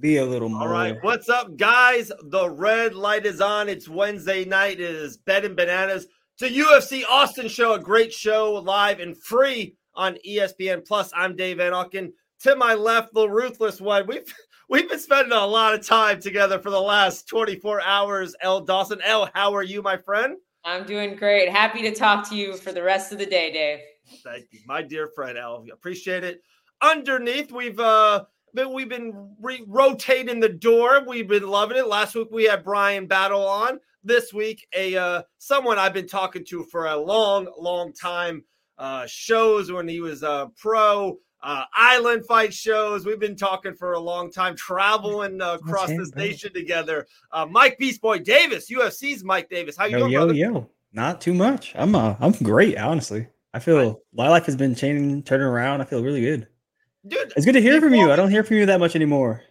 There we go. Be a little more. All right, what's up, guys? The red light is on. It's Wednesday night. It is Betting Bananas. It's a UFC Austin show, a great show, live and free on ESPN Plus. I'm Dave Van Auken. To my left, the ruthless one. We've we've been spending a lot of time together for the last 24 hours. Elle. Dawson. Elle. How are you, my friend? I'm doing great. Happy to talk to you for the rest of the day, Dave. Thank you, my dear friend Elle. Appreciate it. Underneath, we've uh but we've been re- rotating the door. We've been loving it. Last week we had Bryan Battle on. This week, a uh, someone I've been talking to for a long, long time. Uh, shows when he was uh, pro. Uh, island fight shows. We've been talking for a long time, traveling uh, across this nation together. Uh, Mike Beast Boy Davis, UFC's Mike Davis. How you yo, doing, yo, brother? yo. Not too much. I'm uh, I'm great, honestly. I feel my life has been changing, turning around. I feel really good. Dude, It's good to hear from you. call I don't hear from you that much anymore.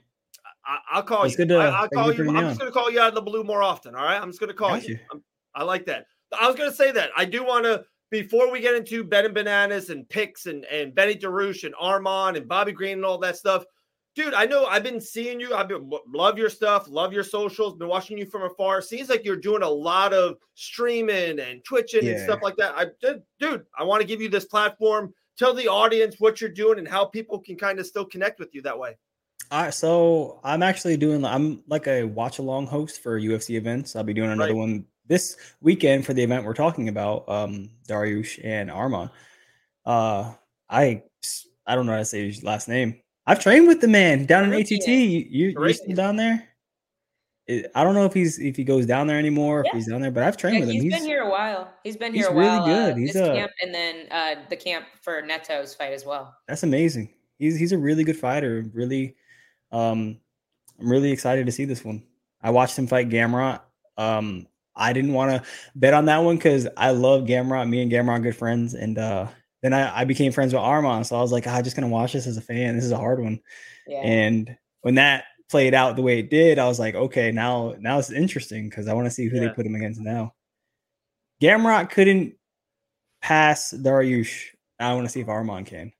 I, I'll call It's you. good to- I, will call you. I'm just going to call you out of the blue more often. All right. I'm just going to call Got you. you. I'm- like that. I was going to say that. I do want to, before we get into Betting Bananas and picks and, and Benny Dariush and Armand and Bobby Green and all that stuff, dude, I know I've been seeing you. I've been love your stuff, love your socials, been watching you from afar. Seems like you're doing a lot of streaming and twitching and stuff like that. I dude, I want to give you this platform. Tell the audience what you're doing and how people can kind of still connect with you that way. All right, so I'm actually doing. I'm like a watch along host for UFC events. I'll be doing another Right. one this weekend for the event we're talking about. Um, Dariush and Armand. Uh, I I don't know how to say his last name. I've trained with the man down in ATT. You you you're still down there? I don't know if he's if he goes down there anymore, Yeah. if he's down there, but I've trained Yeah, with him. he's been here a while. He's been here he's a while. He's really good. Uh, He's a- camp and then uh, the camp for Neto's fight as well. That's amazing. He's he's a really good fighter. Really, um, I'm really excited to see this one. I watched him fight Gamrot. Um, I didn't want to bet on that one because I love Gamrot. Me and Gamrot are good friends, and uh, then I, I became friends with Armand. So I was like, "Ah, I'm just gonna watch this as a fan. This is a hard one. Yeah. And when that played out the way it did, I was like, okay, now now it's interesting because I want to see who Yeah. they put him against now. Gamrot couldn't pass Dariush. I want to see if Armand can,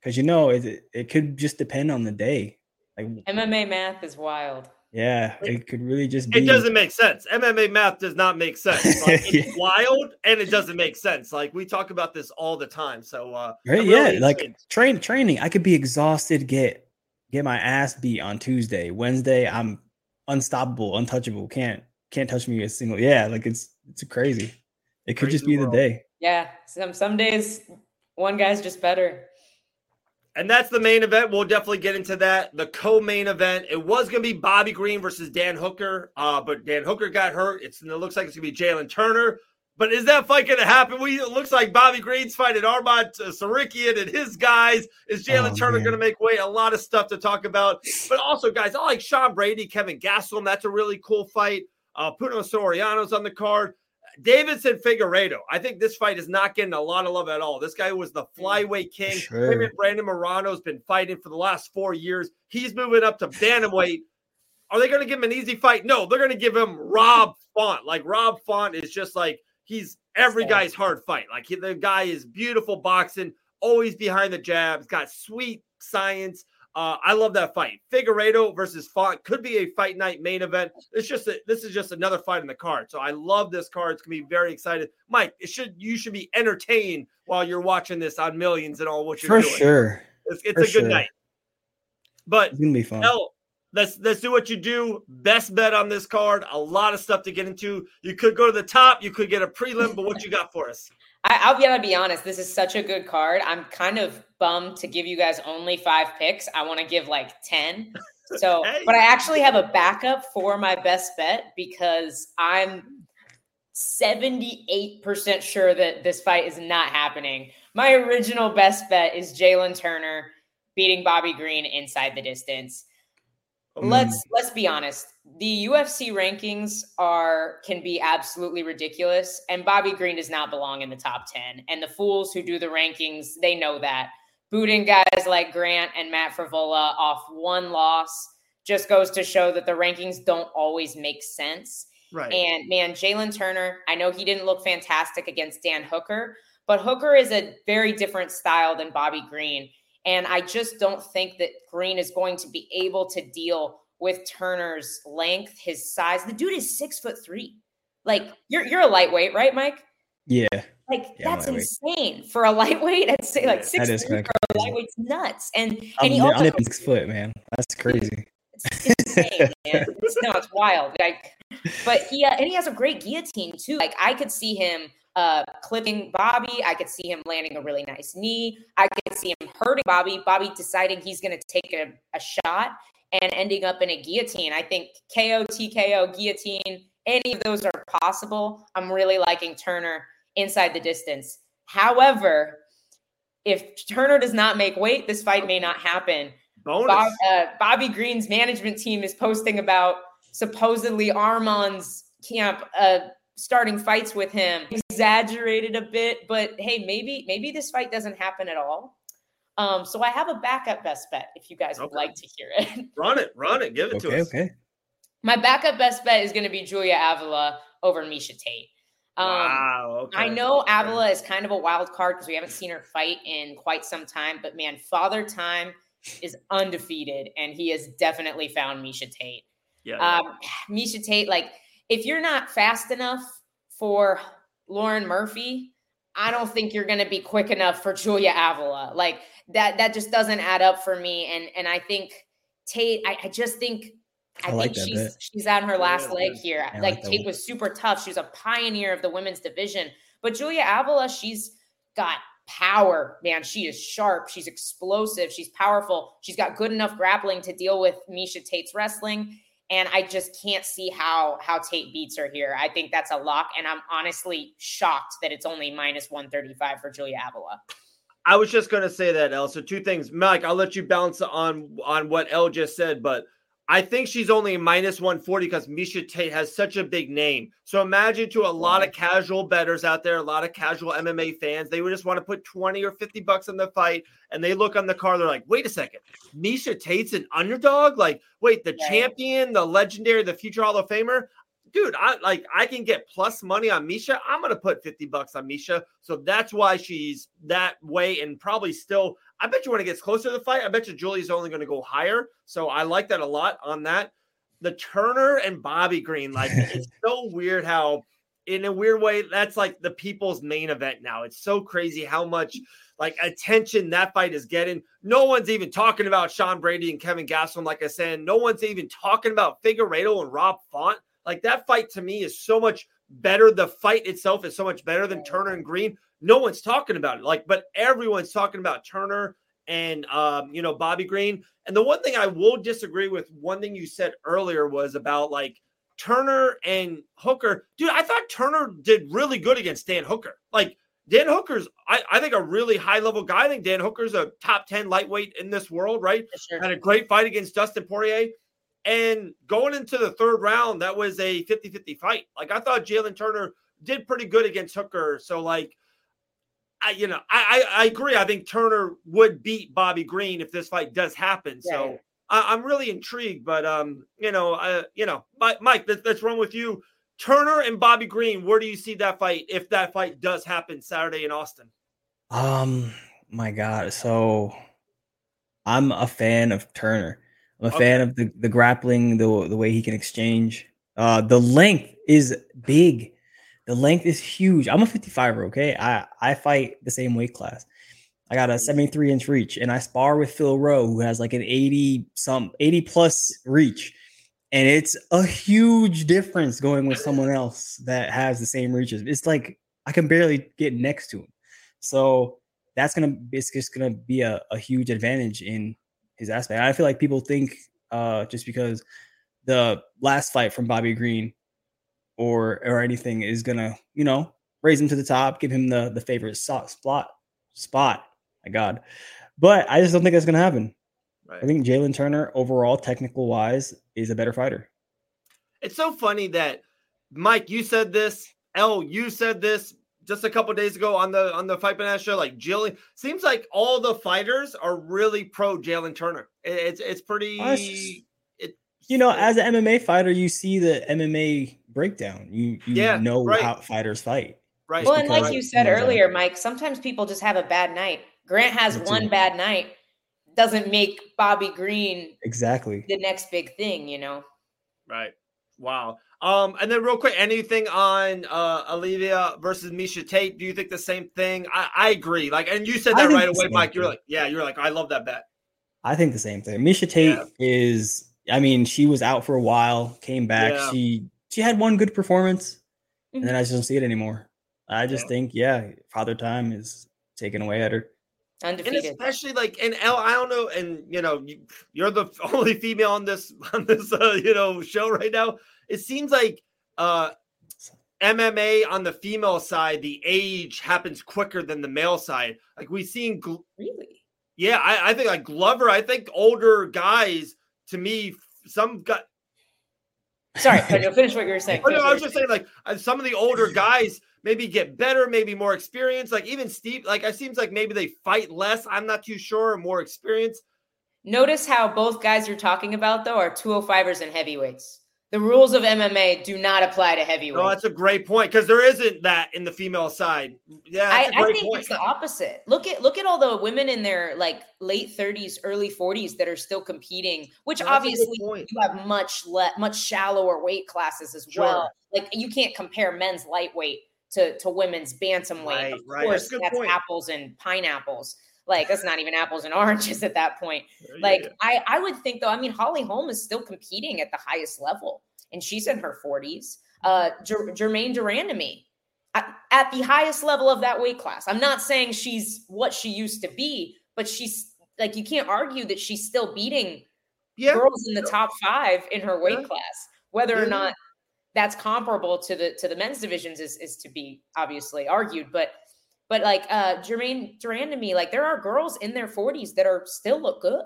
because you know it it could just depend on the day. Like, MMA math is wild. yeah, it could really just be. It doesn't make sense. MMA math does not make sense. Like, it's Yeah. wild and it doesn't make sense. Like we talk about this all the time. So uh Right, I'm yeah, like train training. I could be exhausted, get get my ass beat on Tuesday. Wednesday, I'm unstoppable, untouchable. Can't can't touch me a single. Yeah, like it's it's crazy. It could just Crazy be the day. Yeah. Some some days one guy's just better. and that's the main event. We'll definitely get into that. The co-main event. It was gonna be Bobby Green versus Dan Hooker. Uh, but Dan Hooker got hurt. It's it looks like it's gonna be Jalen Turner. But is that fight gonna happen? We it looks like Bobby Green's fighting Armand uh, Tsarukyan and his guys. Is Jalen Oh, Turner gonna make weight? A lot of stuff to talk about. But also, guys, I like Sean Brady, Kelvin Gastelum. That's a really cool fight. Uh, Puno Soriano's on the card. Deiveson Figueiredo. I think this fight is not getting a lot of love at all. This guy was the flyweight king. Him and Brandon Moreno's been fighting for the last four years. He's moving up to bantamweight. Are they going to give him an easy fight? No, they're going to give him Rob Font. Like Rob Font is just like he's every guy's hard fight. Like he, the guy is beautiful boxing, always behind the jabs, got sweet science. Uh, I love that fight. Figueiredo versus Font could be a fight night main event. It's just a, this is just another fight in the card. So I love this card. It's gonna be very excited. Mike, it should you should be entertained while you're watching this on millions and all what you're For doing. sure. It's, it's For a good sure. night. But It's gonna be fun. Hell, let's let's do what you do. Best bet on this card. A lot of stuff to get into. You could go to the top. You could get a prelim. But what you got for us? I, I'll be gotta be honest. This is such a good card. I'm kind of bummed to give you guys only five picks. I want to give like ten. So, Hey. but I actually have a backup for my best bet because I'm 78% sure that this fight is not happening. My original best bet is Jalen Turner beating Bobby Green inside the distance. Let's mm. let's be honest. The UFC rankings are can be absolutely ridiculous, and Bobby Green does not belong in the top ten. And the fools who do the rankings, they know that. Booting guys like Grant and Matt Frevola off one loss just goes to show that the rankings don't always make sense. Right. And man, Jalen Turner, I know he didn't look fantastic against Dan Hooker, but Hooker is a very different style than Bobby Green. And I just don't think that Green is going to be able to deal with Turner's length, his size. The dude is six foot three. Like you're you're a lightweight, right, Mike? Yeah. Like yeah, that's insane for a lightweight. I'd say like six that is for a lightweight's nuts. And and I'm, he also I'm six foot, man. That's crazy. It's, insane, man. no, it's wild. Like, but he uh, and he has a great guillotine too. Like I could see him uh, clipping Bobby. I could see him landing a really nice knee. I could see him hurting Bobby. Bobby deciding he's going to take a, a shot and ending up in a guillotine. I think KO, TKO, guillotine, any of those are possible. I'm really liking Turner inside the distance. However, if Turner does not make weight, this fight may not happen. Bob, uh, Bobby Green's management team is posting about supposedly Arman's camp uh, starting fights with him. Exaggerated a bit, but hey, maybe maybe this fight doesn't happen at all. Um, so I have a backup best bet if you guys would like to hear it. Run it, run it, give it okay, to us. Okay. My backup best bet is going to be Julia Avila over Miesha Tate. Um, wow. Okay. I know Avila is kind of a wild card because we haven't seen her fight in quite some time, but man, Father Time is undefeated, and he has definitely found Miesha Tate. Yeah. Um, Miesha Tate, like, if you're not fast enough for Lauren Murphy, I don't think you're going to be quick enough for Julia Avila. Like that, that just doesn't add up for me. And and I think Tate, I, I just think I, I like think she's bit. she's on her last yeah, leg here. like, like Tate was super tough. She was a pioneer of the women's division. But Julia Avila, she's got power, man. She is sharp. She's explosive. She's powerful. She's got good enough grappling to deal with Miesha Tate's wrestling. And I just can't see how how Tate beats her here. I think that's a lock, and I'm honestly shocked that it's only minus 135 for Julia Avila. I was just going to say that, Elle. So two things, Mike. I'll let you bounce on on what Elle just said, but I think she's only minus 140 because Miesha Tate has such a big name. So imagine to a lot of casual bettors out there, a lot of casual MMA fans, they would just want to put 20 or 50 bucks on the fight and they look on the card, they're like, wait a second, Miesha Tate's an underdog? Like, wait, the champion, the legendary, the future Hall of Famer? dude, I like I can get plus money on Miesha. I'm gonna put 50 bucks on Miesha. So that's why she's that way and probably still. I bet you when it gets closer to the fight, I bet you Julie's only gonna go higher. So I like that a lot on that. The Turner and Bobby Green, like it's so weird how in a weird way, that's like the people's main event now. It's so crazy how much like attention that fight is getting. No one's even talking about Sean Brady and Kelvin Gastelum, like I said. No one's even talking about Figueiredo and Rob Font. Like that fight to me is so much better. The fight itself is so much better than Turner and Green. No one's talking about it. Like, but everyone's talking about Turner and um, you know, Bobby Green. And the one thing I will disagree with, one thing you said earlier was about like Turner and Hooker. Dude, I thought Turner did really good against Dan Hooker. Like Dan Hooker's, I, I think, a really high level guy. I think Dan Hooker's a top 10 lightweight in this world, right? Sure. Had a great fight against Dustin Poirier. And going into the third round, that was a 50 50 fight. Like I thought Jalen Turner did pretty good against Hooker. So, like, I, you know, I, I, I agree. I think Turner would beat Bobby Green if this fight does happen. Yeah. So I, am really intrigued. But, um, you know, uh, you know, Mike, Mike let's, let's run with you. Turner and Bobby Green, where do you see that fight if that fight does happen Saturday in Austin? Um, my God. So I'm a fan of Turner. I'm a okay. fan of the the grappling, the the way he can exchange. Uh, the length is big. The length is huge. I'm a 55er. Okay, I I fight the same weight class. I got a 73 inch reach, and I spar with Phil Rowe, who has like an 80 some 80 plus reach, and it's a huge difference going with someone else that has the same reaches. It's like I can barely get next to him. So that's gonna it's just gonna be a, a huge advantage in his aspect. I feel like people think uh, just because the last fight from Bobby Green or or anything is gonna you know raise him to the top, give him the the favorite spot spot. My God, but I just don't think that's to happen. Right. I think Jalen Turner, overall, technical wise, is a better fighter. It's so funny that Mike, you said this. Elle, you said this just a couple days ago on the on the Fight Banana show. Like Jillian, seems like all the fighters are really pro Jalen Turner. It- It's it's pretty. Just- it, You know, as an MMA fighter, you see the MMA breakdown. You you Yeah, know right. how fighters fight. right. Well, and like because- you said Yeah. earlier, Mike, sometimes people just have a bad night. Grant has Me one too. bad night, doesn't make Bobby Green Exactly. the next big thing, you know? Right. Wow. Um, and then real quick, anything on uh Avila versus Miesha Tate? Do you think the same thing? I, I agree. Like, and you said that right away, same Mike. You're like, yeah, you're like, I love that bet. I think the same thing. Miesha Tate Yeah. is. I mean, she was out for a while, came back. Yeah. She she had one good performance, and Mhm. then I just don't see it anymore. I just Yeah. think, yeah, Father Time is taken away at her. And especially like and Elle, I don't know, and you know, you, you're the only female on this on this uh, you know show right now. It seems like uh MMA on the female side, the age happens quicker than the male side. Like we've seen Gl- Really? Yeah, I, I think like Glover. I think older guys, to me, some got. Sorry, no, finish what you were saying. Oh, no, I was just saying like uh, some of the older guys maybe get better, maybe more experience. Like even Steve, like it seems like maybe they fight less. I'm not too sure. More experience. Notice how both guys you're talking about, though, are 205ers and heavyweights. The rules of MMA do not apply to heavyweights. No, that's a great point because there isn't that in the female side. Yeah, I, I think point. it's the opposite. Look at look at all the women in their like late 30s, early 40s that are still competing, which No, obviously you have much le- much shallower weight classes as Sure. well. Like you can't compare men's lightweight to to women's bantamweight. Right, of right. course, That's that's apples and pineapples. Like that's not even apples and oranges at that point. Yeah, Like yeah. I, I would think though. I mean, Holly Holm is still competing at the highest level, and she's in her forties. Uh, Jer- Germaine Duran to me at, the highest level of that weight class. I'm not saying she's what she used to be, but she's like you can't argue that she's still beating yeah, girls in the top five in her weight class. Whether or not that's comparable to the to the men's divisions is is to be obviously argued, but. But like uh Germaine Duran to me, like there are girls in their 40s that are still look good.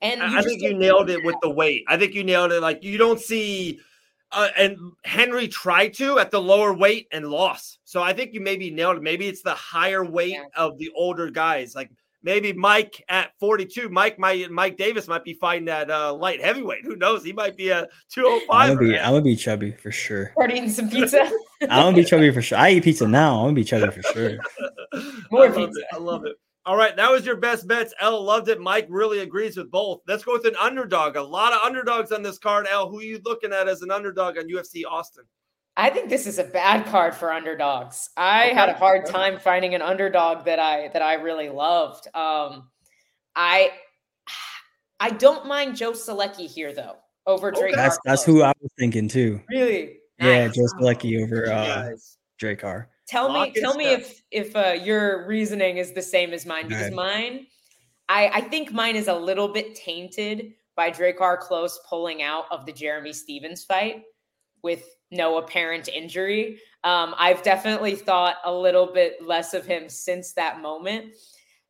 And I, think you nailed it with the weight. I think you nailed it. Like you don't see, uh, and Henry tried to at the lower weight and lost. So I think you maybe nailed it. Maybe it's the higher weight Yeah. of the older guys. Like maybe Mike at 42. Mike, my Mike Davis might be fighting that uh, light heavyweight. Who knows? He might be a 205. I'm gonna be I'm gonna be chubby for sure. Or eating some pizza. I'm gonna be chubby for sure. I eat pizza now. I'm gonna be chubby for sure. More I pizza. it. I love it. All right, that was your best bets. Elle loved it. Mike really agrees with both. Let's go with an underdog. A lot of underdogs on this card. Elle, who are you looking at as an underdog on UFC Austin? I think this is a bad card for underdogs. I had a hard time finding an underdog that I that I really loved. Um, I I don't mind Joe Solecki here though over Okay. Drake. That's that's who I was thinking too. really. Yeah, Nice. Joe Solecki over uh, Drakkar. Tell me, Lock and tell me if if uh, your reasoning is the same as mine because Right. mine, I I think mine is a little bit tainted by Drakkar Klose pulling out of the Jeremy Stephens fight with no apparent injury. Um, I've definitely thought a little bit less of him since that moment.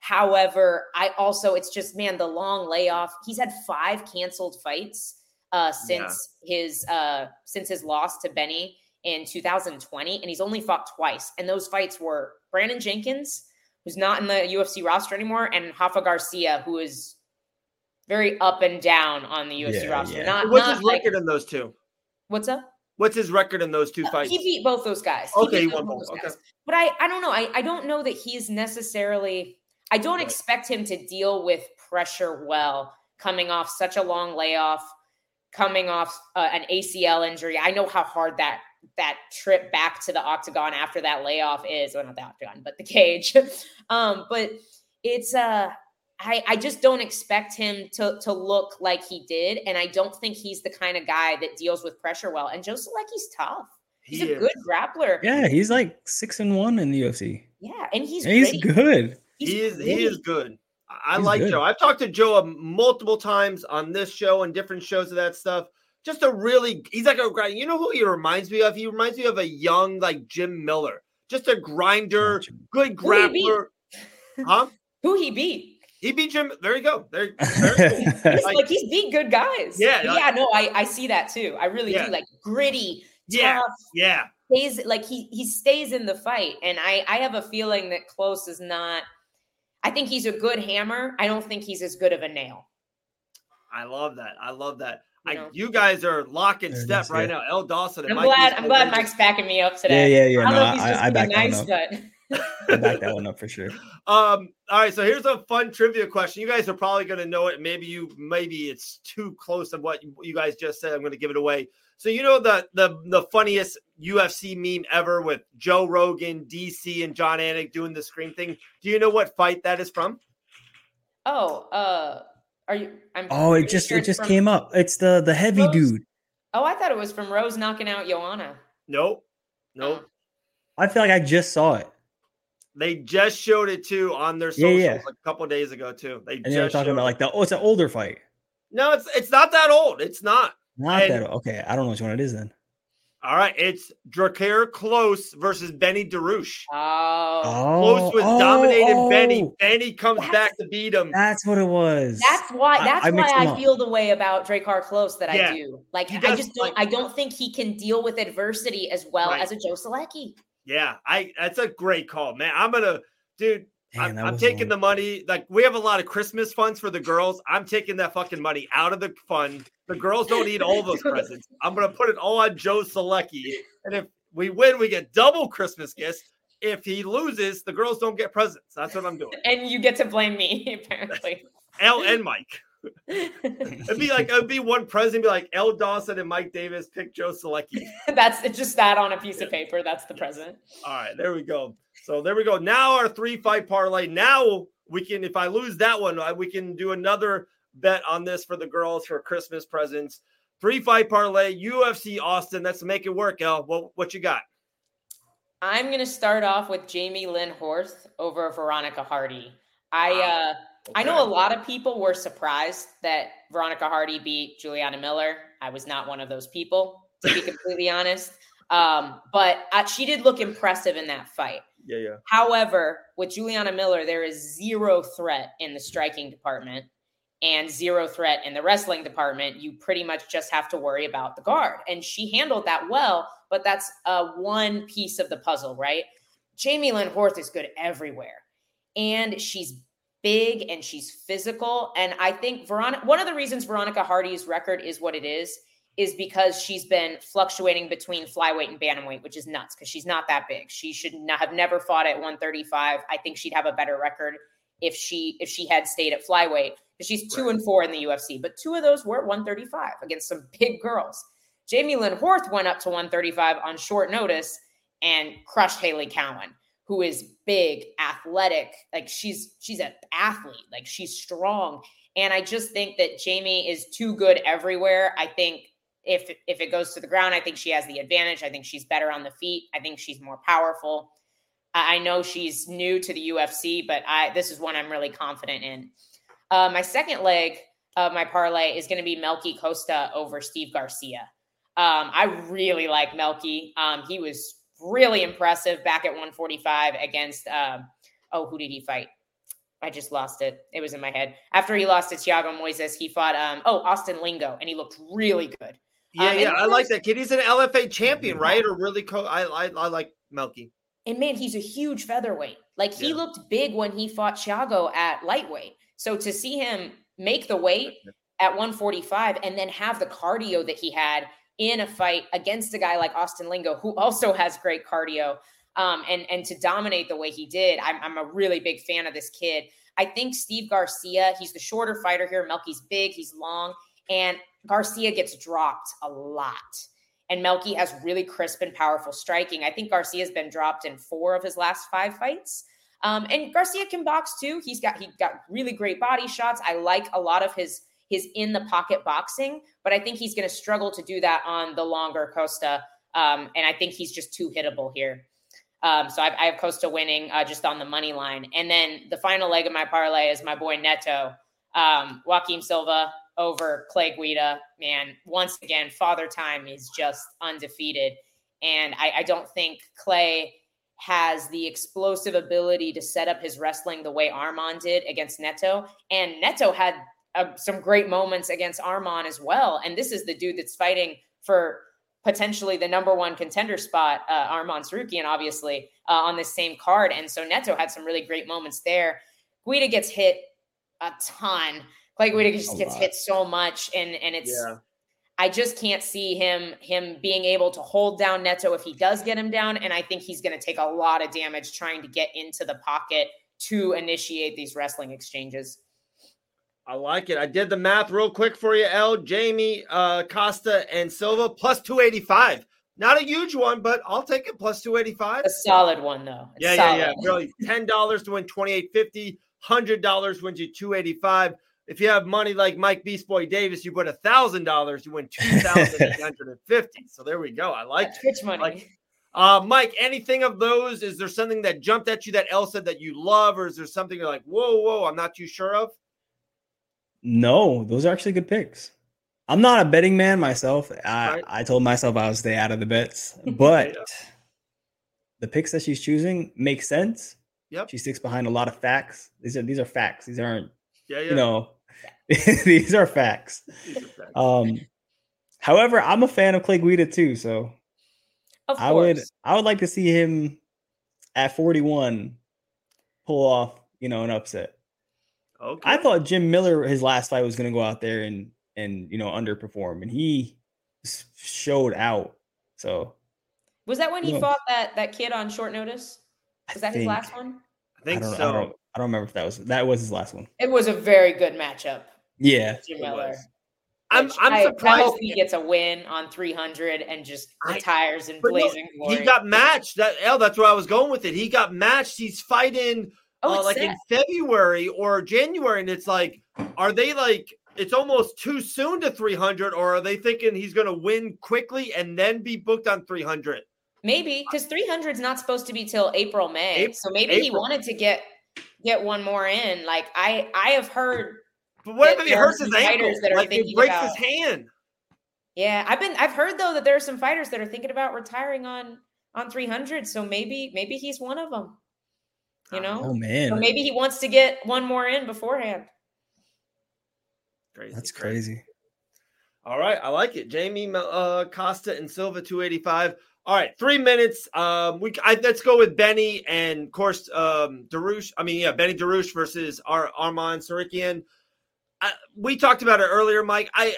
However, I also it's just man the long layoff. He's had five canceled fights uh, since his uh, since his loss to Benny in 2020, and he's only fought twice. And those fights were Brandon Jenkins, who's not in the UFC roster anymore, and Rafa Garcia, who is very up and down on the UFC Yeah, roster. yeah. Not, What's not his like- record in those two? what's up? What's his record in those two fights? He beat both those guys. Okay, he won both Okay. But I, I don't know. I, I don't know that he's necessarily. I don't Right. expect him to deal with pressure well, coming off such a long layoff, coming off uh, an ACL injury. I know how hard that that trip back to the octagon after that layoff is. Well, not the octagon, but the cage. um, but it's uh I, I just don't expect him to to look like he did, and I don't think he's the kind of guy that deals with pressure well. And Joe Solecki's tough. He's He a is. good grappler. Yeah, he's like six and one in the UFC. Yeah, and he's And he's good. He's he is he is good. I I He's like good. Joe. I've talked to Joe um, multiple times on this show and different shows of that stuff. Just a really he's like a guy. You know who he reminds me of? He reminds me of a young like Jim Miller. Just a grinder, good Who he beat? grappler. Huh? Who he beat? He beat Jim. There you go. There, very cool. He's, Like, like he's beat good guys. Yeah, But like- yeah. No, I I see that too. I really Yeah. do. Like gritty, Yeah. tough, yeah, stays like he he stays in the fight and i i have a feeling that Klose is not i think he's a good hammer i don't think he's as good of a nail I love that. I love that. You I, you guys are lock in There step is, right yeah. now. Elle Dawson. and i'm Mike glad i'm glad gonna mike's backing me up today yeah, yeah. i don't No, know if he's I, just I, I back that nice up. but I back that one up for sure. Um, all right, so here's a fun trivia question. You guys are probably going to know it. Maybe you, maybe it's too close to what you, you guys just said. I'm going to give it away. So you know the the the funniest UFC meme ever with Joe Rogan, DC, and Jon Anik doing the scream thing. Do you know what fight that is from? oh uh are you i'm Oh, it just sure it just from- came up. It's the the heavy Rose? dude. oh i thought it was from rose knocking out joanna Nope, nope. Oh. I feel like I just saw it. They just showed it too on their Yeah, socials yeah. like a couple days ago too. They And they were just talking about it. like the oh, it's an older fight. no, it's it's not that old. It's not. Not And- that okay. I don't know which one it is then. All right, it's Drakkar Klose versus Benny Dariush. oh Klose was oh, dominated oh, Benny. Oh. Benny comes That's- back to beat him. That's what it was. That's why. I- That's I mixed why I up. feel the way about Drakkar Klose that Yeah. I do. Like, He I just don't. like- I don't think he can deal with adversity as well Right. as a Joe Solecki. Yeah, I that's a great call, man. I'm gonna, dude. Damn, I'm, I'm taking one. the money. Like we have a lot of Christmas funds for the girls. I'm taking that fucking money out of the fund. The girls don't need all those presents. I'm gonna put it all on Joe Solecki, and if we win, we get double Christmas gifts. If he loses, the girls don't get presents. That's what I'm doing. And you get to blame me, apparently. Elle and Mike. It'd be like it'd be one president, be like Elle Dawson and Mike Davis pick Joe Solecki. That's it's just that on a piece of paper. That's the president. All right, there we go. So there we go. Now our three fight parlay. Now we can, if I lose that one, I- we can do another bet on this for the girls for Christmas presents. Three fight parlay, UFC Austin. Let's make it work, Elle. What what you got? I'm gonna start off with Jamey-Lyn Horth over Veronica Hardy. I Wow. uh I know a lot of people were surprised that Veronica Hardy beat Juliana Miller. I was not one of those people, to be completely honest. Um, but uh, she did look impressive in that fight. Yeah, yeah. However, with Juliana Miller, there is zero threat in the striking department and zero threat in the wrestling department. You pretty much just have to worry about the guard. And she handled that well, but that's uh, one piece of the puzzle, right? Jamey-Lyn Horth is good everywhere. And she's big and she's physical. And I think Veronica, one of the reasons Veronica Hardy's record is what it is, is because she's been fluctuating between flyweight and bantamweight, which is nuts because she's not that big. She should not have never fought at 135. I think she'd have a better record if she if she had stayed at flyweight. Because she's two and four in the UFC, but two of those were at 135 against some big girls. Jamey-Lyn Horth went up to 135 on short notice and crushed Hailey Cowan, who is big, athletic. Like she's she's an athlete, like she's strong. And I just think that Jamie is too good everywhere. I think if if it goes to the ground, I think she has the advantage. I think she's better on the feet. I think she's more powerful. I know she's new to the UFC, but I this is one I'm really confident in. Uh, my second leg of my parlay is going to be Melky Costa over Steve Garcia. Um, I really like Melky. Um, he was really impressive back at 145 against. Um, oh, who did he fight? I just lost it. It was in my head. After he lost to Thiago Moises, he fought um oh Austin Lingo, and he looked really good. Yeah, Um, yeah. I like that kid. He's an LFA champion, right? Or really co- I, I I like Melky. And man, he's a huge featherweight. Like he Yeah. looked big when he fought Thiago at lightweight. So to see him make the weight at 145 and then have the cardio that he had in a fight against a guy like Austin Lingo, who also has great cardio, um, and and to dominate the way he did, I'm, I'm a really big fan of this kid. I think Steve Garcia, he's the shorter fighter here. Melky's big, he's long, and Garcia gets dropped a lot. And Melky has really crisp and powerful striking. I think Garcia's been dropped in four of his last five fights. Um, and Garcia can box too. He's got he got really great body shots. I like a lot of his his in the pocket boxing, but I think he's going to struggle to do that on the longer Costa. Um, and I think he's just too hittable here. Um, so I, I have Costa winning uh, just on the money line. And then the final leg of my parlay is my boy Neto, um, Joaquim Silva over Clay Guida. Man, once again, Father Time is just undefeated. And I, I don't think Clay has the explosive ability to set up his wrestling the way Arman did against Neto. And Neto had uh, some great moments against Arman as well. And this is the dude that's fighting for potentially the number one contender spot, uh, Arman Tsarukyan, obviously, uh, on this same card. And so Neto had some really great moments there. Guida gets hit a ton. Clay Guida just gets hit so much, and and it's yeah. I just can't see him him being able to hold down Neto if he does get him down, and I think he's going to take a lot of damage trying to get into the pocket to initiate these wrestling exchanges. I like it. I did the math real quick for you, Elle, Jamie, uh, Costa, and Silva plus 285. Not a huge one, but I'll take it plus 285. A solid one, though. It's yeah, solid. yeah, yeah. Really, $10 to win 2850 $100 wins you 285 if you have money like Mike Beast Boy Davis, you put a thousand dollars, you win two thousand eight hundred and fifty. so there we go. I like Twitch money. Like, uh, Mike, anything of those? Is there something that jumped at you that Elle said that you love, or is there something you're like, whoa, whoa, I'm not too sure of? No, those are actually good picks. I'm not a betting man myself. I, right. I told myself I would stay out of the bets, but yeah. the picks that she's choosing make sense. Yep. She sticks behind a lot of facts. These are these are facts. These aren't yeah, yeah. you know these are facts. Um, however, I'm a fan of Clay Guida too, so I would I would like to see him at 41 pull off, you know, an upset. Okay. I thought Jim Miller his last fight was going to go out there and and you know underperform, and he showed out. So was that when he fought that that kid on short notice? Was that his last one? I think I so. I don't, I don't remember if that was that was his last one. It was a very good matchup. Yeah, Jim Miller. I'm I'm I, surprised. I hope he gets a win on 300 and just retires I, in blazing no, He got matched. That Elle. That's where I was going with it. He got matched. He's fighting oh, uh, like in February or January, and it's like, are they like? It's almost too soon to 300, or are they thinking he's going to win quickly and then be booked on 300? Maybe because 300 is not supposed to be till April, May. April, so maybe April. he wanted to get get one more in. Like I I have heard but what if he hurts his ankle? That like he breaks about, his hand. Yeah, I've been I've heard though that there are some fighters that are thinking about retiring on on 300. So maybe maybe he's one of them. You know? Oh man. Or maybe he wants to get one more in beforehand. Crazy. That's crazy. All right, I like it. Jamie uh, Costa and Silva 285. All right, three minutes. Um, we I, let's go with Benny and of course um Dariush. I mean, yeah, Benny Dariush versus Ar- Armand Tsarukyan. I, we talked about it earlier, Mike. I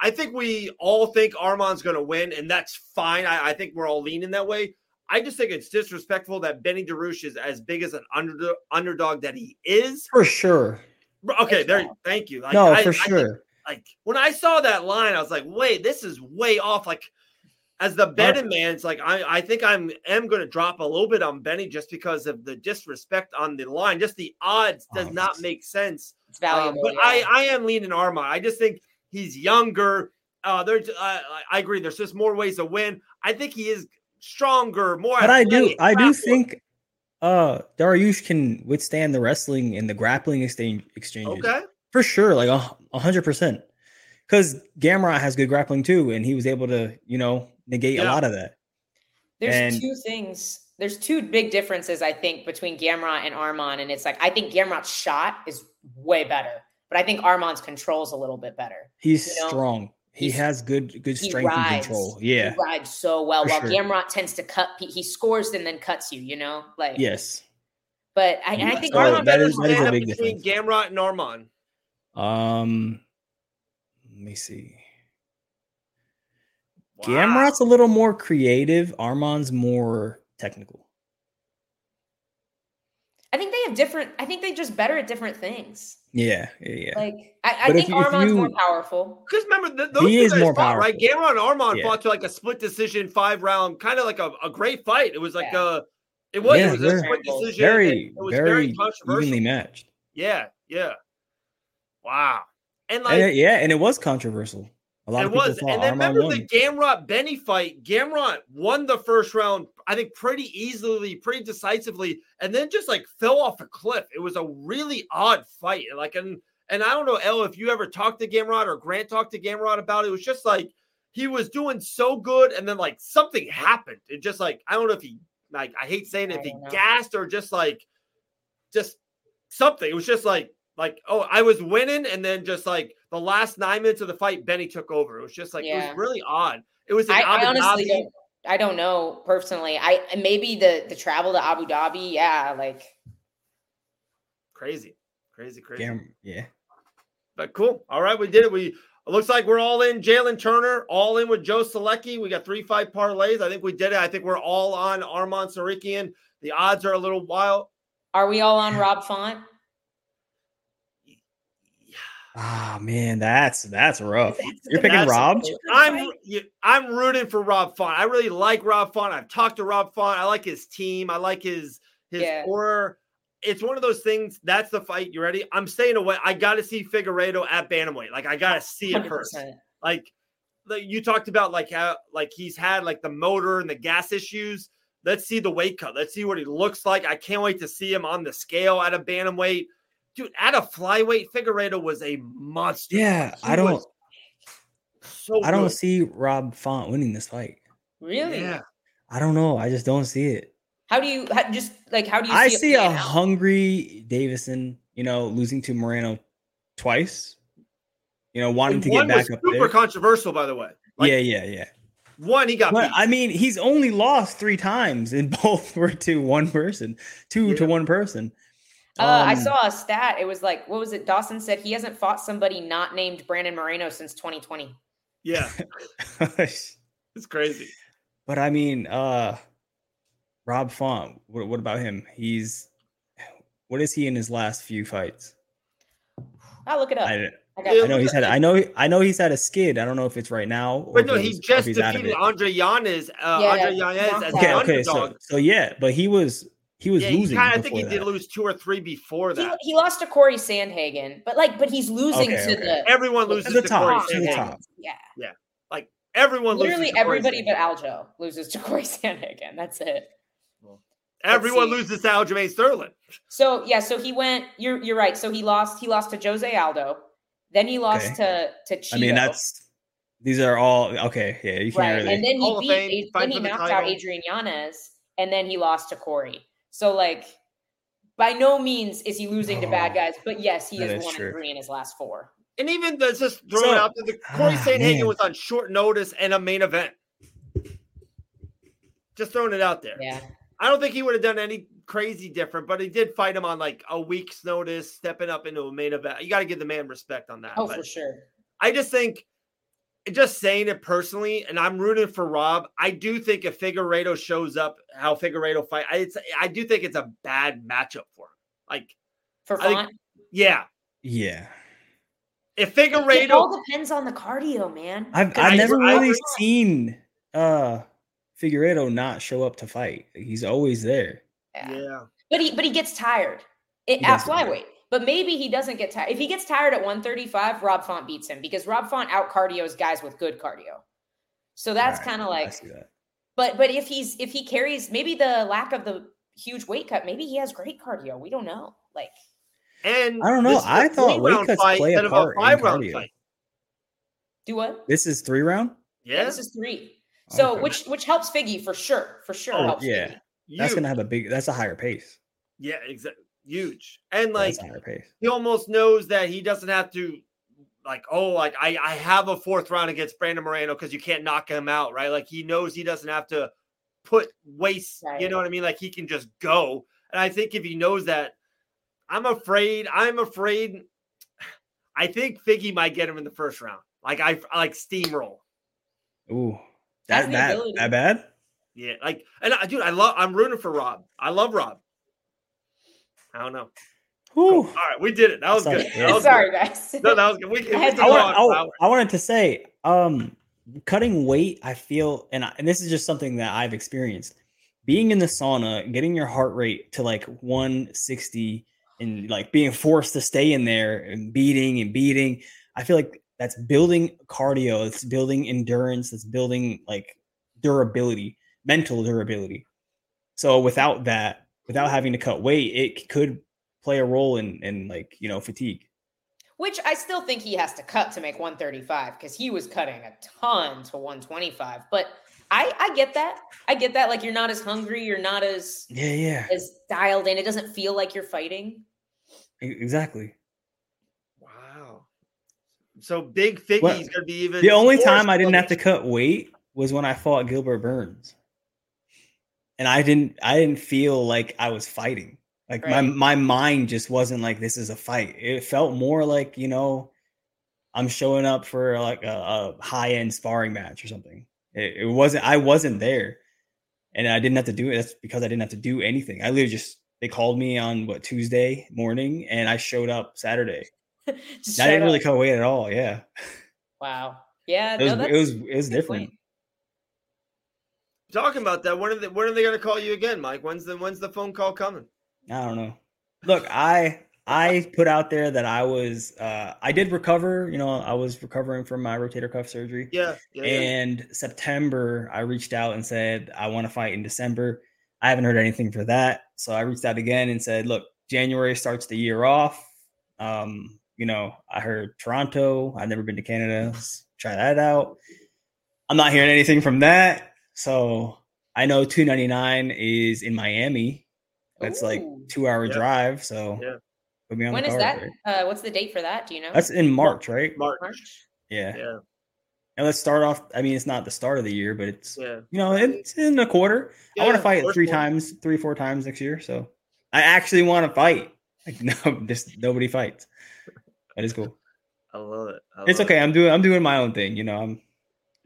I think we all think Armand's going to win, and that's fine. I, I, think we're all leaning that way. I just think it's disrespectful that Benny Dariush is as big as an under, underdog that he is. For sure. Okay, there. Thank you. Like, no, I, for sure. Think, like when I saw that line, I was like, "Wait, this is way off." Like as the betting man, it's like I, I think I'm am going to drop a little bit on Benny just because of the disrespect on the line. Just the odds does oh, not make sense. It's valuable, uh, but yeah. I I am leaning Arma. I just think he's younger. Uh, there's uh, I agree. There's just more ways to win. I think he is stronger, more. But I do I do think uh Dariush can withstand the wrestling and the grappling exchange exchanges. Okay. For sure, like a hundred percent. Because Gamrot has good grappling too, and he was able to, you know, negate yeah. a lot of that. There's and, two things. There's two big differences, I think, between Gamrot and Arman. And it's like, I think Gamrot's shot is way better, but I think Arman's controls a little bit better. He's you know? strong. He has good good strength rides, and control. Yeah. He rides so well. For while sure. Gamrot tends to cut, he scores and then cuts you, you know? Like, yes. But I, I think so Arman that is, that is a big between difference. Gamrot and Arman. Um, let me see. Wow. Gamrot's a little more creative. Arman's more technical. I think they have different. I think they're just better at different things. Yeah, yeah, yeah. Like I, I think Arman's you, more powerful. Because remember, th- those he is more fought, powerful, right? Gamrot and Arman yeah. fought to like a split decision, five round, kind of like a, a great fight. It was like yeah. a, it was, yeah, it was a split decision. Very, it was very, very evenly matched. Yeah, yeah. Wow. And like, and, yeah, and it was controversial. A lot it was. And then remember won. the Gamrot Benny fight. Gamrot won the first round, I think, pretty easily, pretty decisively, and then just like fell off a cliff. It was a really odd fight. Like, and and I don't know, Elle, if you ever talked to Gamrot or Grant talked to Gamrot about it, it was just like he was doing so good, and then like something happened. It just like I don't know if he like I hate saying it, if he don't know. gassed or just like just something. It was just like like oh I was winning and then just like the last nine minutes of the fight, Benny took over. It was just like it was really odd. It was in I, I honestly don't. I don't know personally. I maybe the the travel to Abu Dhabi. Yeah, like Crazy, crazy, crazy. Gam- yeah. But cool. All right, we did it. We it looks like we're all in. Jalen Turner, all in with Joe Selecki. We got three five parlays. I think we did it. I think we're all on Armand Tsarukyan. The odds are a little wild. are we all on Rob Font? Ah man, that's that's rough. That's- You're picking Rob. I'm you- I'm rooting for Rob Font. I really like Rob Font. I've talked to Rob Font. I like his team. I like his his Yeah. aura. It's one of those things. That's the fight. You ready? I'm staying away. I got to see Figueiredo at bantamweight. Like I got to see it first. 100%. like like you talked about like how like he's had like the motor and the gas issues let's see the weight cut let's see what he looks like i can't wait to see him on the scale at a bantamweight dude at a flyweight Figueiredo was a monster Yeah, He I don't so I don't good. see Rob Font winning this fight. Really? yeah I don't know. I just don't see it. How do you how, just like how do you? I see, it see a out? hungry Deiveson, you know, losing to Moreno twice. You know, wanting And to one get was back up super there. Super controversial by the way like, yeah, yeah, yeah. one he got But. I mean, he's only lost three times, and both were to one person, two to one person. Uh, I Um, saw a stat. It was like, what was it? Dawson said he hasn't fought somebody not named Brandon Moreno since 2020. yeah it's crazy but I mean, uh Rob Font. What, what about him? He's what is he in his last few fights? I'll look it up. I, I, I know he's had. I know. I know he's had a skid. I don't know if it's right now. Or but no he was- or if just he's out of defeated it. andre yanez uh Yeah, andre he yanez as out- Okay, the okay. So, so yeah, but he was he was yeah, he losing. kinda, i think he before did lose two or three before that he lost to Cory Sandhagen, but like, but he's losing Okay, to okay. the everyone to loses the to top, Cory to the Sandhagen. top. Yeah, yeah. Like Everyone literally loses to Cory everybody but Aljo loses to Cory Sandhagen. That's it. Everyone loses to Aljamain Sterling. So yeah, so he went. You're you're right. So he lost. He lost to Jose Aldo. Then he lost to to Chito. I mean, that's these are all okay. Yeah, you can't right. really. And then he Fame, beat. Ad- fight Then he knocked out. Adrian Yanez, and then he lost to Cory. So like, by no means is he losing to bad Oh, guys, but yes, he that is is one true. and three in his last four. And even the, just throwing So- it out there, the Cory Ah, Sandhagen man. was on short notice and a main event. Just throwing it out there. Yeah. I don't think he would have done any crazy different, but he did fight him on like a week's notice, stepping up into a main event. You got to give the man respect on that. Oh, but for sure. I just think, just saying it personally, and I'm rooting for Rob. I do think if Figueiredo shows up, how Figueiredo fight, I, it's, I do think it's a bad matchup for him. Like, For I think yeah, yeah, if it Figueiredo, all depends on the cardio, man. I've 'Cause I've I- never I- really seen uh Figueiredo not show up to fight. He's always there. Yeah. yeah, But he but he gets tired it, He at flyweight. tired. Flyweight. But maybe he doesn't get tired. If he gets tired at 135, Rob Font beats him because Rob Font out cardios guys with good cardio. So that's Right, kind of like that. but but if he's if he carries maybe the lack of the huge weight cut, maybe he has great cardio. We don't know. Like and I don't know. this is a I thought weight three-round cuts fight play a instead of part in five-round cardio. fight. do what? This is three round. Yeah, Yeah, this is three. So Okay. which which helps Figgy for sure. For sure Oh, helps yeah. Figgy. That's Huge. gonna have a big. That's a higher pace. yeah, exactly, huge, and like that's a higher pace. he almost knows that he doesn't have to like oh like I I have a fourth round against Brandon Moreno because you can't knock him out right? Like he knows he doesn't have to put waste you know what I mean? Like he can just go. And I think if he knows that I'm afraid I'm afraid I think Figgy might get him in the first round. Like I I like steamroll. Ooh, Has that that that bad? yeah like and I, dude I love I'm rooting for Rob. I love Rob I don't know Ooh. all right we did it that was Sorry. good That was Sorry, good. guys. no that was good we, we I had to I, want, I. I wanted to say, um, cutting weight. I feel, and I, and this is just something that I've experienced. Being in the sauna, getting your heart rate to like 160, and like being forced to stay in there and beating and beating. I feel like that's building cardio. It's building endurance. It's building like durability, mental durability. So without that, without having to cut weight, it could play a role in in like you know fatigue. which I still think he has to cut to make 135 because he was cutting a ton to 125. But I I get that. I get that. Like you're not as hungry, you're not as Yeah, yeah. as dialed in. It doesn't feel like you're fighting. Exactly. Wow. So big Figgy's Well, gonna be even. The only time I didn't have to cut weight was when I fought Gilbert Burns. And I didn't I didn't feel like I was fighting. Like my Right. my mind just wasn't like this is a fight. It felt more like, you know, I'm showing up for like a, a high-end sparring match or something. It, it wasn't I wasn't there. And I didn't have to do it. That's because I didn't have to do anything. I literally just they called me on what Tuesday morning and I showed up Saturday. I didn't really come weight at all. Yeah. Wow. Yeah. It was no, it was it was different. point. Talking about that, when are they when are they gonna call you again, Mike? When's the when's the phone call coming? I don't know. Look, I I put out there that I was uh I did recover, you know, I was recovering from my rotator cuff surgery. Yeah, yeah, yeah. And September I reached out and said I want to fight in December. I haven't heard anything for that. So I reached out again and said, look, January starts the year off. Um, you know, I heard Toronto. I've never been to Canada. Let's try that out. I'm not hearing anything from that. So I know 299 is in Miami. That's like two hour Yeah. drive. So Yeah. put me on When the is card. that? right? Uh, what's the date for that? Do you know? That's in March, right? March. March. Yeah. Yeah, And let's start off. I mean, it's not the start of the year, but it's yeah. you know, it's in a quarter. I want to fight three one. times, three, four times next year. So I actually want to fight. Like no, just nobody fights. That is cool. I love it. I It's okay. it. I'm doing. I'm doing my own thing. You know. I'm.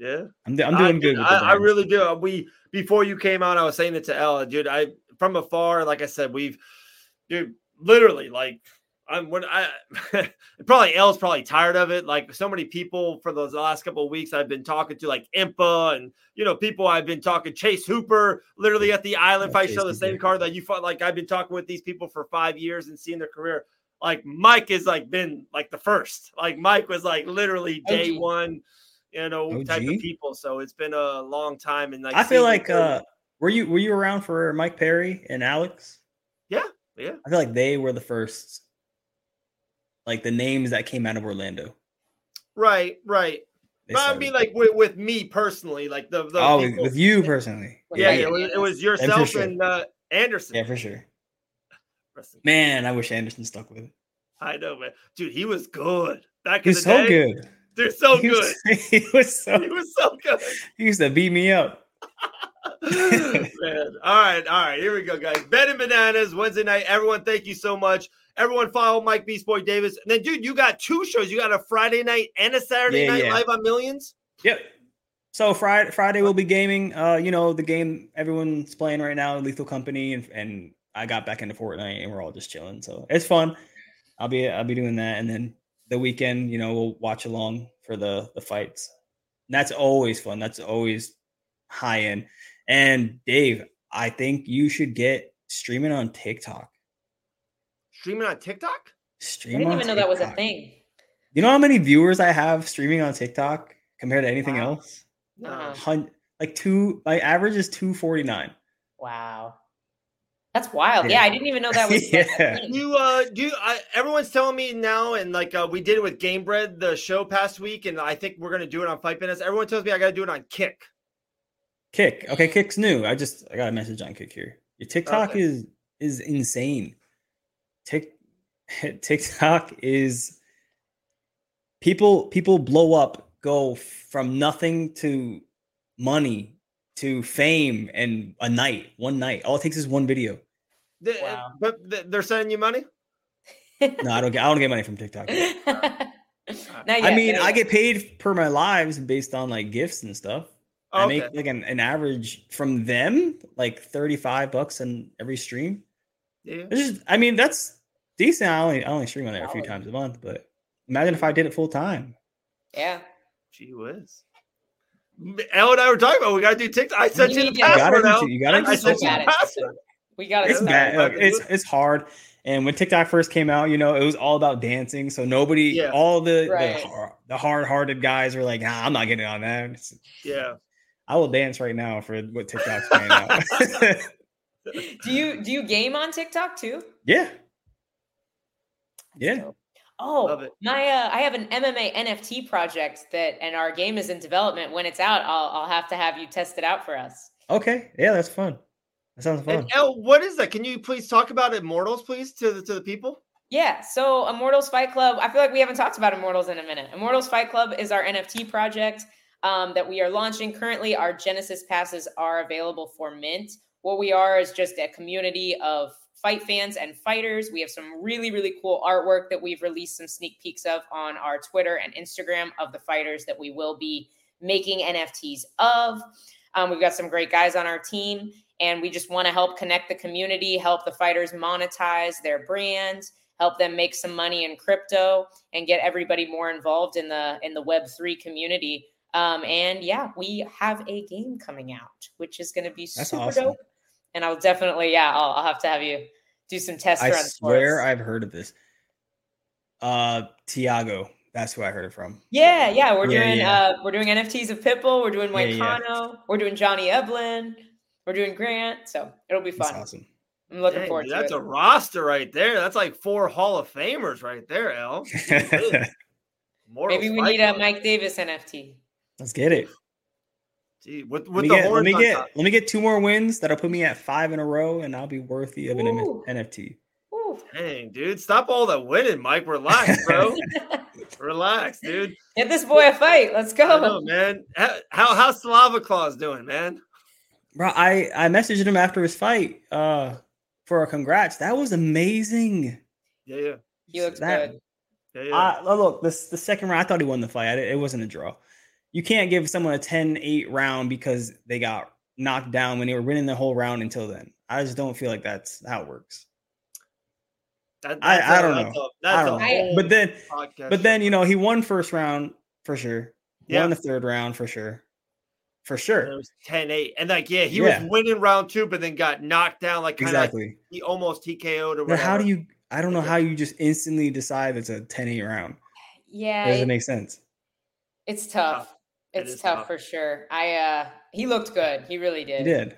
Yeah. I'm, I'm I- doing dude, good. With the I, I really do. Uh, we before you came out, I was saying it to Ella, dude. I from afar, like I said, we've, dude, literally, like I'm when I probably Elle's probably tired of it. Like so many people for those last couple of weeks, I've been talking to like Impa and you know people I've been talking Chase Hooper, literally at the Island Yeah, Fight Chase Show, the same Hooper. card that you fought. Like I've been talking with these people for five years and seeing their career. Like Mike has like been like the first. Like Mike was like literally oh, day one you know, type of people. So it's been a long time, and like I feel like. uh Were you Were you around for Mike Perry and Alex? Yeah, yeah. I feel like they were the first. Like the names that came out of Orlando. right, right. They But I mean, like with, with me personally, like the, the oh, with, people- with you personally. With yeah, Mike yeah, it was, it was Bananas. yourself sure. and uh, Anderson. Yeah, for sure. Man, I wish Anderson stuck with it. I know, man, dude, he was good back He in was the so day. good. Dude, so he good. Was, he was so. he was so good. He used to beat me up. Man. All right, all right. Here we go, guys. Betting Bananas Wednesday night. Everyone, thank you so much. Everyone, follow Mike Beast Boy Davis. And then, dude, you got two shows. You got a Friday night and a Saturday Yeah, night yeah. live on Millions. Yep. So Friday, Friday we'll be gaming. Uh, you know the game everyone's playing right now, Lethal Company, and and I got back into Fortnite, and we're all just chilling. So it's fun. I'll be I'll be doing that, and then the weekend, you know, we'll watch along for the the fights. And that's always fun. That's always high end. And Dave, I think you should get streaming on TikTok. Streaming on TikTok. Stream I didn't on even know that was a thing. You know how many viewers I have streaming on TikTok compared to anything Wow. else? No. Like two. My average is two forty nine. Wow. That's wild. Yeah. Yeah, I didn't even know that was Yeah. You uh do you, I, everyone's telling me now and like uh, we did it with Game Bread the show past week and I think we're gonna do it on Fight Minutes. Everyone tells me I gotta do it on Kick. Kick. Okay, Kick's new. I just I got a message on Kick here. Your TikTok Okay. is is insane. Tik TikTok is people people blow up, go from nothing to money to fame and a night, one night. All it takes is one video. The- uh, Wow. But they're sending you money. No, I don't get I don't get money from TikTok. Not I mean, I get paid per my lives based on like gifts and stuff. I Okay. make like an, an average from them like 35 bucks in every stream. Yeah. It's just, I mean, that's decent. I only, I only stream on there a few times a month, but imagine if I did it full time. Yeah. Gee whiz. Elle and I were talking about we gotta do TikTok. I sent You you the need to- You gotta password now. you gotta I sent you the password. We got to It's bad. Look, it's it's hard. And when TikTok first came out, you know, it was all about dancing. So nobody, Yeah. all the Right. the, the hard-hearted guys were like, nah, I'm not getting on that. It's- Yeah. I will dance right now for what TikTok's paying out. Do you do you game on TikTok too? yeah. Yeah. So- Oh, my! Uh, I have an MMA NFT project that, and our game is in development. When it's out, I'll I'll have to have you test it out for us. Okay, yeah, that's fun. That sounds fun. And Elle, what is that? Can you please talk about Immortals, please, to the to the people? Yeah, so Immortals Fight Club. I feel like we haven't talked about Immortals in a minute. Immortals Fight Club is our NFT project um, that we are launching. Currently, our Genesis passes are available for mint. What we are is just a community of fight fans and fighters. We have some really, really cool artwork that we've released some sneak peeks of on our Twitter and Instagram of the fighters that we will be making NFTs of. Um, we've got some great guys on our team, and we just want to help connect the community, help the fighters monetize their brands, help them make some money in crypto, and get everybody more involved in the in the Web three community. Um, and yeah, we have a game coming out, which is going to be That's super awesome. dope. And I'll definitely, yeah, I'll, I'll have to have you do some tests. I runs. for swear us. I've heard of this. Uh, Tiago. That's who I heard it from. Yeah, yeah, we're Yeah, doing yeah. uh we're doing NFTs of Pitbull, we're doing Yeah, yeah. We're doing Johnny Eblen, we're doing Grant, so it'll be That's fun. awesome. I'm looking Dang, forward dude, to that's it. That's a roster right there. That's like four Hall of Famers right there, Elle. Immortals Maybe we need a Mike Davis NFT. Let's get it. Gee, with Let with me, the get, let me get top. let me get two more wins that'll put me at five in a row, and I'll be worthy of an M- Ooh. NFT. Woo. Dang, dude, stop all that winning, Mike. Relax, bro. Relax, dude. Get this boy a fight. Let's go. know, man. How, how how's Slava Claus doing, man? Bro, I I messaged him after his fight uh for a congrats. That was amazing. Yeah, yeah, He looks That- good. yeah, yeah. I, look, this the second round. I thought he won the fight. I, it wasn't a draw. You can't give someone a 10-8 round because they got knocked down when they were winning the whole round until then. I just don't feel like that's how it works. That- I- that's don't that's know. A, that's I a don't know. But then, podcast but then you know he won first round for sure. Yeah. Won the third round for sure. For And it sure. was 10-8. and like yeah, he Yeah. was winning round two, but then got knocked down, like kind of like Exactly. he almost TKO'd or But how do you? I don't know how you just instantly decide it's a 10-8 round. Yeah, It doesn't it- make sense. it's tough. Tough. It It's tough, tough. for sure. I uh he looked good. He really did. He did.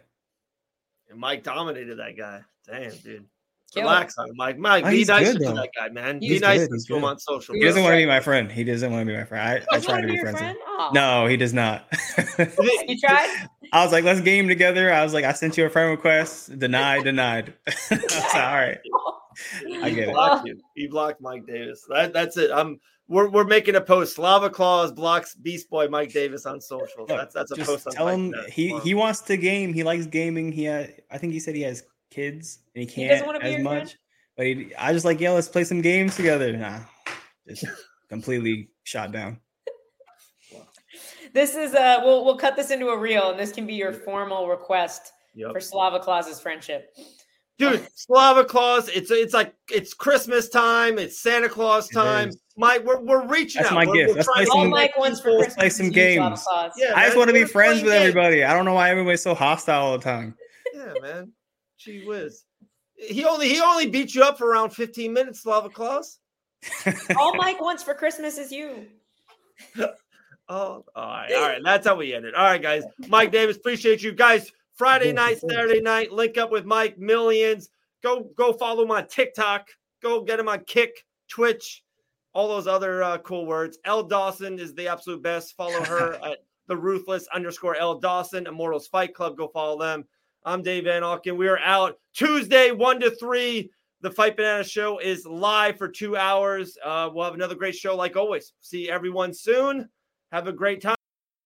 And Mike dominated that guy. Damn, dude. Killed Relax on Mike. Mike, Oh, be nice good, to though. that guy, man. He's be nice good, to he's him good. on social He He doesn't want to be my friend. He doesn't want to be my friend. I, I try wanna be your friends. friend? with No, he does not. You tried? I was like, let's game together. I was like, I sent you a friend request. Denied, denied. I was like, all right. I He get it. you. He blocked Mike Davis. That, that's it. I'm we're, we're making a post. Slava Claus blocks Beast Boy Mike Davis on socials. Look, That's that's a Just post. tell Mike him Davis. he Wow. he wants to game. He likes gaming. He ha I think he said he has kids and he He doesn't can't wanna be as your much. friend? But he, I just like, yeah, let's play some games together. Nah, just completely shot down. This is uh we'll we'll cut this into a reel and this can be your formal request Yep. for Slava Claus's friendship. Dude, Slava Claus, it's it's like it's Christmas time, it's Santa Claus time. Mike, we're, we're reaching That's out. my We're- gift. we're Let's trying play to All some- Mike wants for people- let's play some is you, Slava games. Yeah, I just want to be friends playing with games. everybody. I don't know why everybody's so hostile all the time. Yeah, man. Gee whiz. He only he only beat you up for around 15 minutes, Slava Claus. All Mike wants for Christmas is you. Oh, all right, all right. That's how we end it. All right, guys. Mike Davis, appreciate you guys. Friday night. Saturday night, link up with Mike Millions. Go go follow him on TikTok. Go get him on Kick, Twitch, all those other uh, cool words. Elle Dawson is the absolute best. Follow her at the ruthless underscore Elle Dawson. Immortals Fight Club. Go follow them. I'm Dave Van Auken. We are out Tuesday, one to three. The Fight Banana Show is live for two hours. Uh, we'll have another great show like always. See everyone soon. Have a great time.